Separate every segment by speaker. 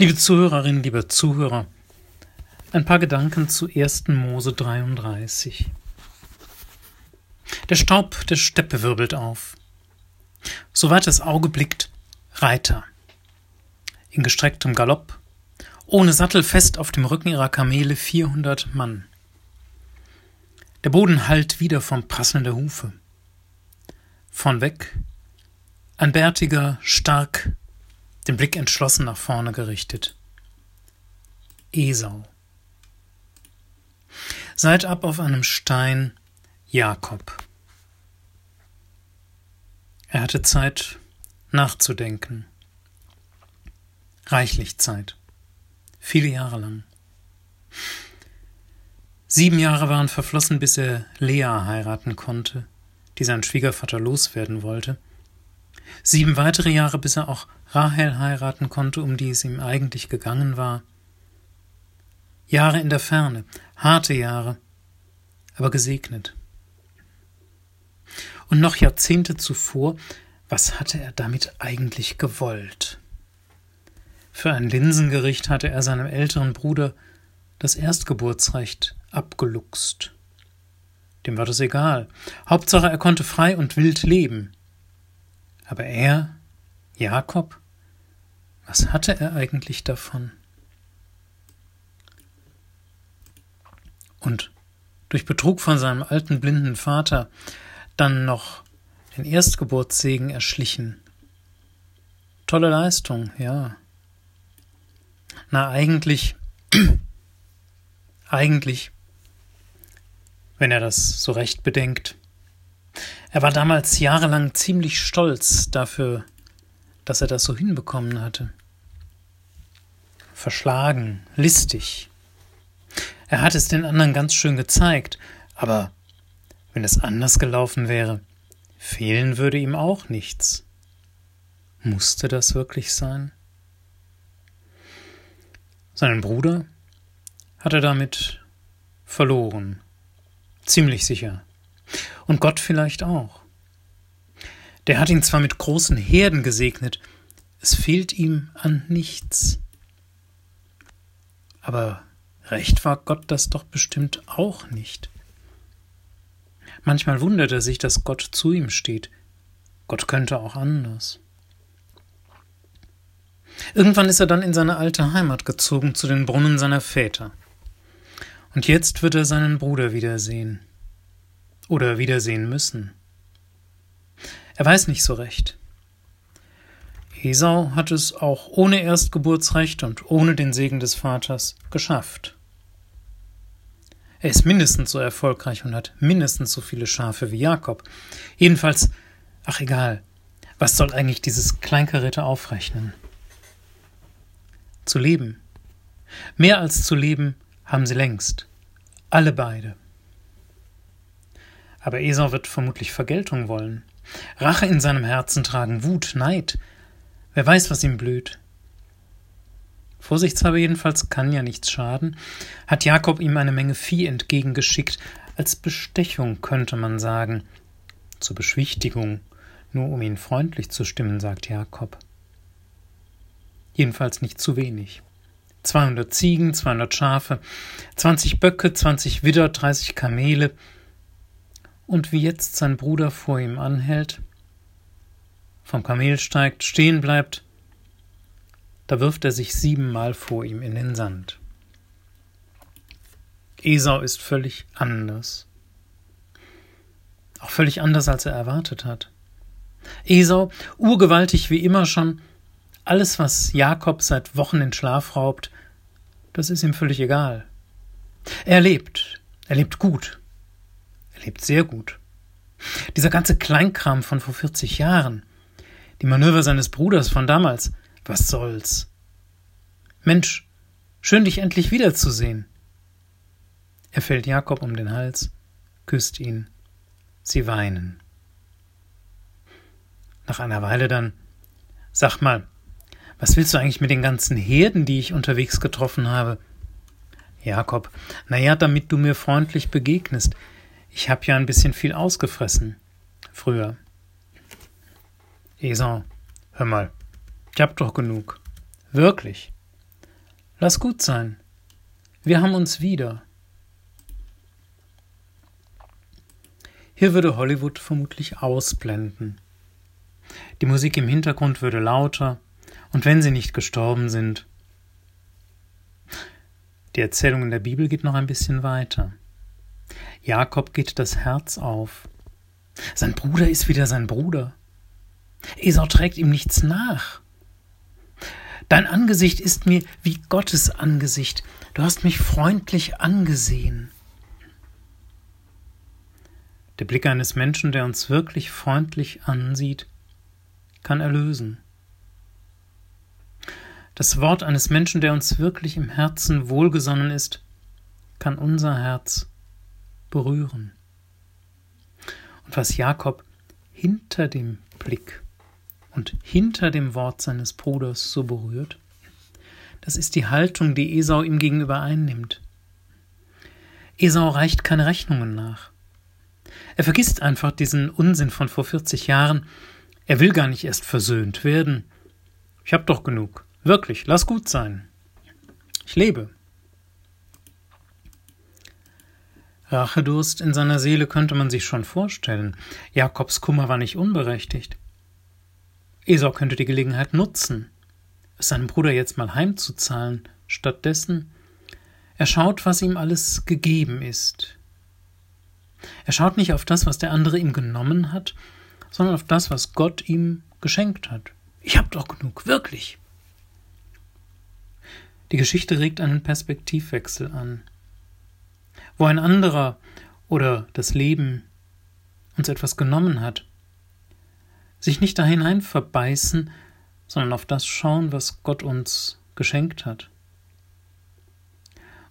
Speaker 1: Liebe Zuhörerinnen, liebe Zuhörer, ein paar Gedanken zu 1. Mose 33. Der Staub der Steppe wirbelt auf. Soweit das Auge blickt, Reiter. In gestrecktem Galopp, ohne Sattel fest auf dem Rücken ihrer Kamele 400 Mann. Der Boden hallt wieder vom Prasseln der Hufe. Von weg, ein bärtiger, stark, den Blick entschlossen nach vorne gerichtet. Esau. Seit ab auf einem Stein Jakob. Er hatte Zeit nachzudenken. Reichlich Zeit. Viele Jahre lang. Sieben Jahre waren verflossen, bis er Lea heiraten konnte, die sein Schwiegervater loswerden wollte. Sieben weitere Jahre, bis er auch Rahel heiraten konnte, um die es ihm eigentlich gegangen war. Jahre in der Ferne, harte Jahre, aber gesegnet. Und noch Jahrzehnte zuvor, was hatte er damit eigentlich gewollt? Für ein Linsengericht hatte er seinem älteren Bruder das Erstgeburtsrecht abgeluchst. Dem war das egal. Hauptsache, er konnte frei und wild leben. Aber er, Jakob, was hatte er eigentlich davon? Und durch Betrug von seinem alten blinden Vater dann noch den Erstgeburtssegen erschlichen. Tolle Leistung, ja. Na, eigentlich, eigentlich, wenn er das so recht bedenkt, er war damals jahrelang ziemlich stolz dafür, dass er das so hinbekommen hatte. Verschlagen, listig. Er hat es den anderen ganz schön gezeigt, aber wenn es anders gelaufen wäre, fehlen würde ihm auch nichts. Musste das wirklich sein? Seinen Bruder hat er damit verloren. Ziemlich sicher. Und Gott vielleicht auch. Der hat ihn zwar mit großen Herden gesegnet, es fehlt ihm an nichts. Aber recht war Gott das doch bestimmt auch nicht. Manchmal wundert er sich, dass Gott zu ihm steht. Gott könnte auch anders. Irgendwann ist er dann in seine alte Heimat gezogen, zu den Brunnen seiner Väter. Und jetzt wird er seinen Bruder wiedersehen oder wiedersehen müssen. Er weiß nicht so recht. Esau hat es auch ohne Erstgeburtsrecht und ohne den Segen des Vaters geschafft. Er ist mindestens so erfolgreich und hat mindestens so viele Schafe wie Jakob. Jedenfalls, ach egal, was soll eigentlich dieses Kleingeräte aufrechnen? Zu leben. Mehr als zu leben haben sie längst. Alle beide. Aber Esau wird vermutlich Vergeltung wollen. Rache in seinem Herzen tragen, Wut, Neid. Wer weiß, was ihm blüht. Vorsichtshalber jedenfalls kann ja nichts schaden, hat Jakob ihm eine Menge Vieh entgegengeschickt, als Bestechung könnte man sagen. Zur Beschwichtigung, nur um ihn freundlich zu stimmen, sagt Jakob. Jedenfalls nicht zu wenig. 200 Ziegen, 200 Schafe, 20 Böcke, 20 Widder, 30 Kamele, und wie jetzt sein Bruder vor ihm anhält, vom Kamel steigt, stehen bleibt, da wirft er sich siebenmal vor ihm in den Sand. Esau ist völlig anders. Auch völlig anders, als er erwartet hat. Esau, urgewaltig wie immer schon, alles, was Jakob seit Wochen in Schlaf raubt, das ist ihm völlig egal. Er lebt, er lebt gut, lebt sehr gut. Dieser ganze Kleinkram von vor 40 Jahren, die Manöver seines Bruders von damals, was soll's? Mensch, schön dich endlich wiederzusehen. Er fällt Jakob um den Hals, küsst ihn. Sie weinen. Nach einer Weile dann, sag mal, was willst du eigentlich mit den ganzen Herden, die ich unterwegs getroffen habe? Jakob, na ja, damit du mir freundlich begegnest. Ich hab ja ein bisschen viel ausgefressen. Früher. Esau, hör mal, ich hab doch genug. Wirklich. Lass gut sein. Wir haben uns wieder. Hier würde Hollywood vermutlich ausblenden. Die Musik im Hintergrund würde lauter, und wenn sie nicht gestorben sind. Die Erzählung in der Bibel geht noch ein bisschen weiter. Jakob geht das Herz auf. Sein Bruder ist wieder sein Bruder. Esau trägt ihm nichts nach. Dein Angesicht ist mir wie Gottes Angesicht. Du hast mich freundlich angesehen. Der Blick eines Menschen, der uns wirklich freundlich ansieht, kann erlösen. Das Wort eines Menschen, der uns wirklich im Herzen wohlgesonnen ist, kann unser Herz berühren. Und was Jakob hinter dem Blick und hinter dem Wort seines Bruders so berührt, das ist die Haltung, die Esau ihm gegenüber einnimmt. Esau reicht keine Rechnungen nach. Er vergisst einfach diesen Unsinn von vor 40 Jahren. Er will gar nicht erst versöhnt werden. Ich hab doch genug. Wirklich, lass gut sein. Ich lebe. Rachedurst in seiner Seele könnte man sich schon vorstellen. Jakobs Kummer war nicht unberechtigt. Esau könnte die Gelegenheit nutzen, es seinem Bruder jetzt mal heimzuzahlen. Stattdessen, er schaut, was ihm alles gegeben ist. Er schaut nicht auf das, was der andere ihm genommen hat, sondern auf das, was Gott ihm geschenkt hat. Ich hab doch genug, wirklich. Die Geschichte regt einen Perspektivwechsel an. Wo ein anderer oder das Leben uns etwas genommen hat, sich nicht da hinein verbeißen, sondern auf das schauen, was Gott uns geschenkt hat.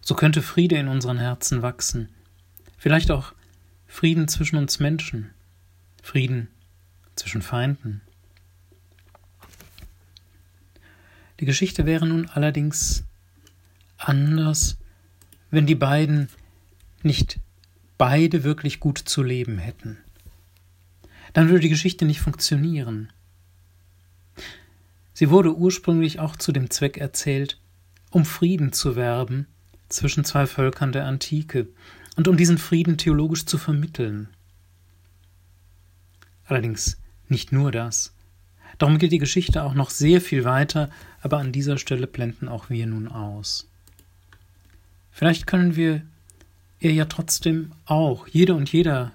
Speaker 1: So könnte Friede in unseren Herzen wachsen, vielleicht auch Frieden zwischen uns Menschen, Frieden zwischen Feinden. Die Geschichte wäre nun allerdings anders, wenn die beiden nicht beide wirklich gut zu leben hätten. Dann würde die Geschichte nicht funktionieren. Sie wurde ursprünglich auch zu dem Zweck erzählt, um Frieden zu werben zwischen zwei Völkern der Antike, und um diesen Frieden theologisch zu vermitteln. Allerdings nicht nur das. Darum geht die Geschichte auch noch sehr viel weiter, aber an dieser Stelle blenden auch wir nun aus. Vielleicht können wir ihr ja trotzdem auch, jeder und jeder,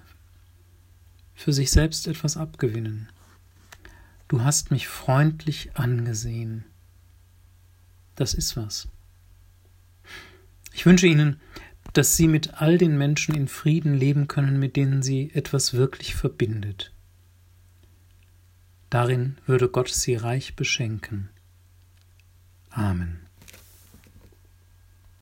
Speaker 1: für sich selbst etwas abgewinnen. Du hast mich freundlich angesehen. Das ist was. Ich wünsche Ihnen, dass sie mit all den Menschen in Frieden leben können, mit denen sie etwas wirklich verbindet. Darin würde Gott sie reich beschenken. Amen.